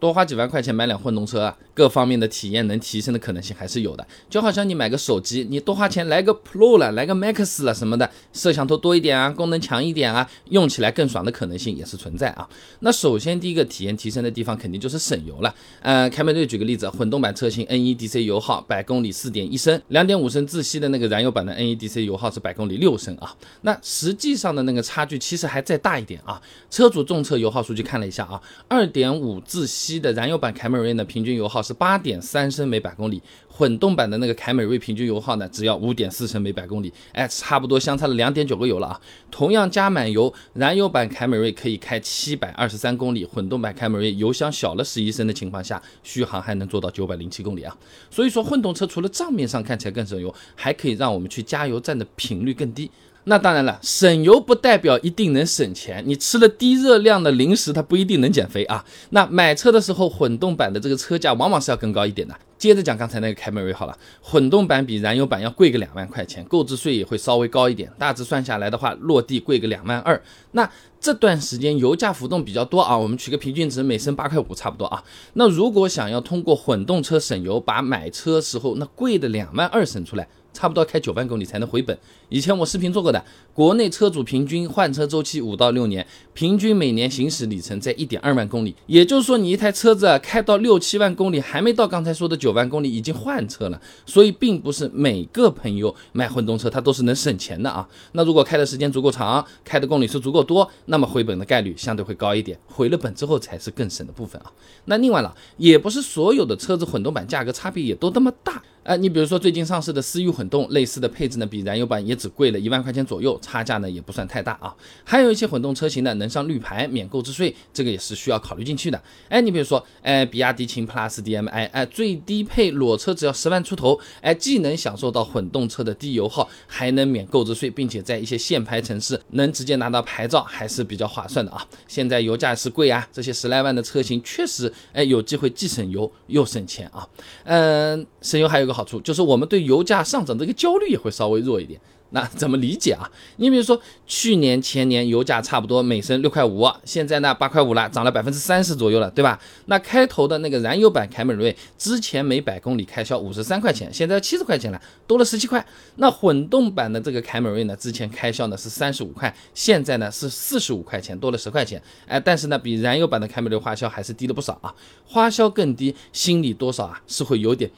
多花几万块钱买辆混动车啊，各方面的体验能提升的可能性还是有的。就好像你买个手机，你多花钱来个 Pro 了，来个 Max 了什么的，摄像头多一点啊，功能强一点啊，用起来更爽的可能性也是存在啊。那首先第一个体验提升的地方肯定就是省油了。呃，凯美瑞举个例子，混动版车型 NEDC 油耗百公里四点一升，两点五升自吸的那个燃油版的 NEDC 油耗是百公里六升啊。那实际上的那个差距其实还再大一点啊。车主重测油耗数据看了一下啊，二点五自吸。的燃油版凯美瑞呢，平均油耗是八点三升每百公里，混动版的那个凯美瑞平均油耗呢，只要五点四升每百公里，哎，差不多相差了两点九个油了啊。同样加满油，燃油版凯美瑞可以开七百二十三公里，混动版凯美瑞油箱小了十一升的情况下，续航还能做到九百零七公里啊。所以说，混动车除了账面上看起来更省油，还可以让我们去加油站的频率更低。那当然了，省油不代表一定能省钱。你吃了低热量的零食，它不一定能减肥啊。那买车的时候，混动版的这个车价往往是要更高一点的。接着讲刚才那个凯美瑞好了，混动版比燃油版要贵个两万块钱，购置税也会稍微高一点，大致算下来的话，落地贵个两万二。那这段时间油价浮动比较多啊，我们取个平均值，每升八块五差不多啊。那如果想要通过混动车省油，把买车时候那贵的两万二省出来。差不多开九万公里才能回本。以前我视频做过的，国内车主平均换车周期五到六年，平均每年行驶里程在一点二万公里。也就是说，你一台车子开到六七万公里，还没到刚才说的九万公里，已经换车了。所以，并不是每个朋友买混动车他都是能省钱的啊。那如果开的时间足够长，开的公里数足够多，那么回本的概率相对会高一点。回了本之后才是更省的部分啊。那另外了，也不是所有的车子混动版价格差别也都那么大。哎，你比如说最近上市的思域混动，类似的配置呢，比燃油版也只贵了一万块钱左右，差价呢也不算太大啊。还有一些混动车型呢，能上绿牌，免购置税，这个也是需要考虑进去的。哎，你比如说，哎，比亚迪秦 PLUS DM-i，哎，最低配裸车只要十万出头，哎，既能享受到混动车的低油耗，还能免购置税，并且在一些限牌城市能直接拿到牌照，还是比较划算的啊。现在油价是贵啊，这些十来万的车型确实，哎，有机会既省油又省钱啊。嗯，省油还有。好处就是我们对油价上涨这个焦虑也会稍微弱一点。那怎么理解啊？你比如说去年前年油价差不多每升六块五，现在呢八块五了，涨了百分之三十左右了，对吧？那开头的那个燃油版凯美瑞之前每百公里开销五十三块钱，现在七十块钱了，多了十七块。那混动版的这个凯美瑞呢，之前开销呢是三十五块，现在呢是四十五块钱，多了十块钱。哎，但是呢比燃油版的凯美瑞花销还是低了不少啊，花销更低，心里多少啊是会有点。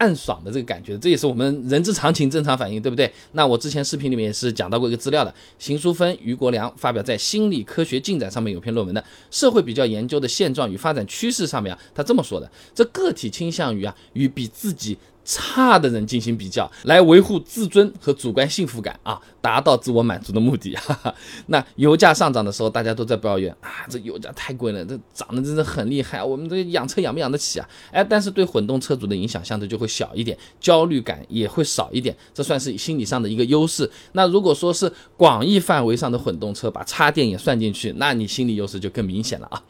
暗爽的这个感觉，这也是我们人之常情、正常反应，对不对？那我之前视频里面也是讲到过一个资料的，邢淑芬、于国良发表在《心理科学进展》上面有篇论文的《社会比较研究的现状与发展趋势》上面啊，他这么说的：这个体倾向于啊与比自己。差的人进行比较，来维护自尊和主观幸福感啊，达到自我满足的目的。哈哈。那油价上涨的时候，大家都在抱怨啊，这油价太贵了，这涨得真是很厉害，我们这养车养不养得起啊？哎，但是对混动车主的影响相对就会小一点，焦虑感也会少一点，这算是心理上的一个优势。那如果说是广义范围上的混动车，把插电也算进去，那你心理优势就更明显了啊。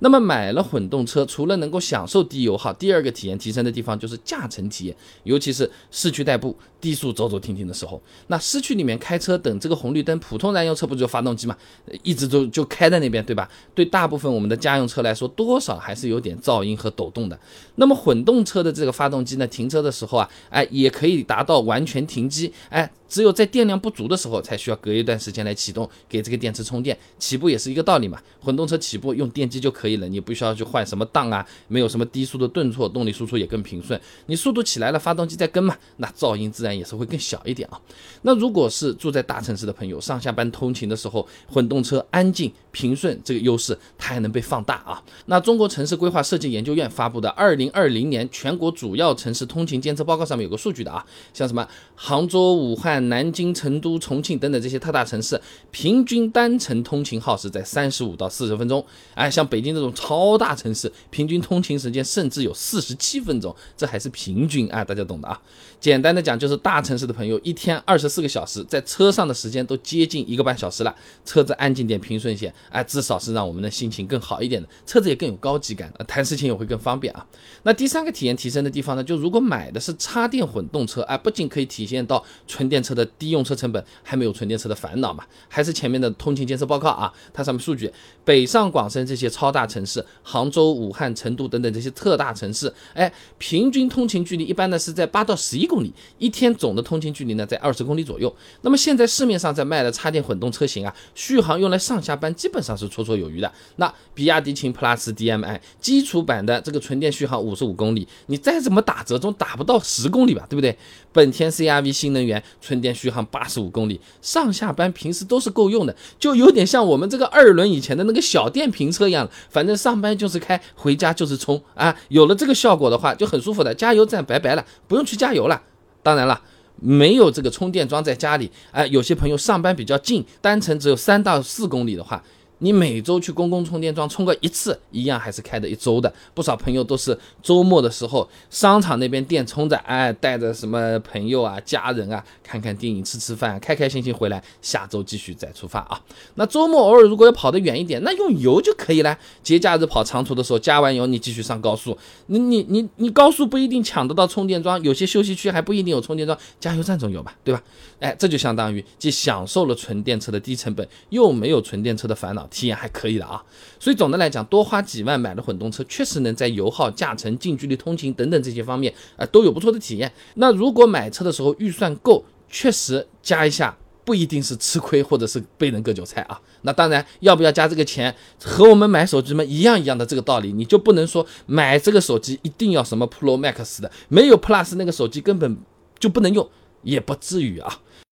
那么买了混动车，除了能够享受低油耗，第二个体验提升的地方就是驾乘体验。尤其是市区代步、低速走走停停的时候，那市区里面开车等这个红绿灯，普通燃油车不就发动机嘛，一直都就开在那边，对吧？对大部分我们的家用车来说，多少还是有点噪音和抖动的。那么混动车的这个发动机呢，停车的时候啊，哎，也可以达到完全停机，哎。只有在电量不足的时候，才需要隔一段时间来启动，给这个电池充电。起步也是一个道理嘛，混动车起步用电机就可以了，你不需要去换什么档啊，没有什么低速的顿挫，动力输出也更平顺。你速度起来了，发动机在跟嘛，那噪音自然也是会更小一点啊。那如果是住在大城市的朋友，上下班通勤的时候，混动车安静平顺这个优势，它还能被放大啊。那中国城市规划设计研究院发布的二零二零年全国主要城市通勤监测报告上面有个数据的啊，像什么杭州、武汉。南京、成都、重庆等等这些特大城市，平均单程通勤耗时在三十五到四十分钟。哎，像北京这种超大城市，平均通勤时间甚至有四十七分钟，这还是平均啊，大家懂的啊。简单的讲，就是大城市的朋友一天二十四个小时在车上的时间都接近一个半小时了，车子安静点、平顺些，哎，至少是让我们的心情更好一点的，车子也更有高级感，谈事情也会更方便啊。那第三个体验提升的地方呢，就如果买的是插电混动车，哎，不仅可以体现到纯电车。车的低用车成本，还没有纯电车的烦恼嘛？还是前面的通勤监测报告啊？它上面数据，北上广深这些超大城市，杭州、武汉、成都等等这些特大城市，哎，平均通勤距离一般呢是在八到十一公里，一天总的通勤距离呢在二十公里左右。那么现在市面上在卖的插电混动车型啊，续航用来上下班基本上是绰绰有余的。那比亚迪秦 Plus DM-i 基础版的这个纯电续航五十五公里，你再怎么打折总打不到十公里吧，对不对？本田 CR-V 新能源纯电续航八十五公里，上下班平时都是够用的，就有点像我们这个二轮以前的那个小电瓶车一样，反正上班就是开，回家就是充啊。有了这个效果的话，就很舒服的，加油站拜拜了，不用去加油了。当然了。没有这个充电桩在家里，哎，有些朋友上班比较近，单程只有三到四公里的话。你每周去公共充电桩充个一次，一样还是开的一周的。不少朋友都是周末的时候，商场那边电充着，哎，带着什么朋友啊、家人啊，看看电影、吃吃饭，开开心心回来，下周继续再出发啊。那周末偶尔如果要跑得远一点，那用油就可以了。节假日跑长途的时候，加完油你继续上高速。你你你你高速不一定抢得到充电桩，有些休息区还不一定有充电桩，加油站总有吧，对吧？哎，这就相当于既享受了纯电车的低成本，又没有纯电车的烦恼。体验还可以的啊，所以总的来讲，多花几万买的混动车，确实能在油耗、驾乘、近距离通勤等等这些方面啊，都有不错的体验。那如果买车的时候预算够，确实加一下不一定是吃亏或者是被人割韭菜啊。那当然，要不要加这个钱，和我们买手机嘛一样一样的这个道理，你就不能说买这个手机一定要什么 Pro Max 的，没有 Plus 那个手机根本就不能用，也不至于啊。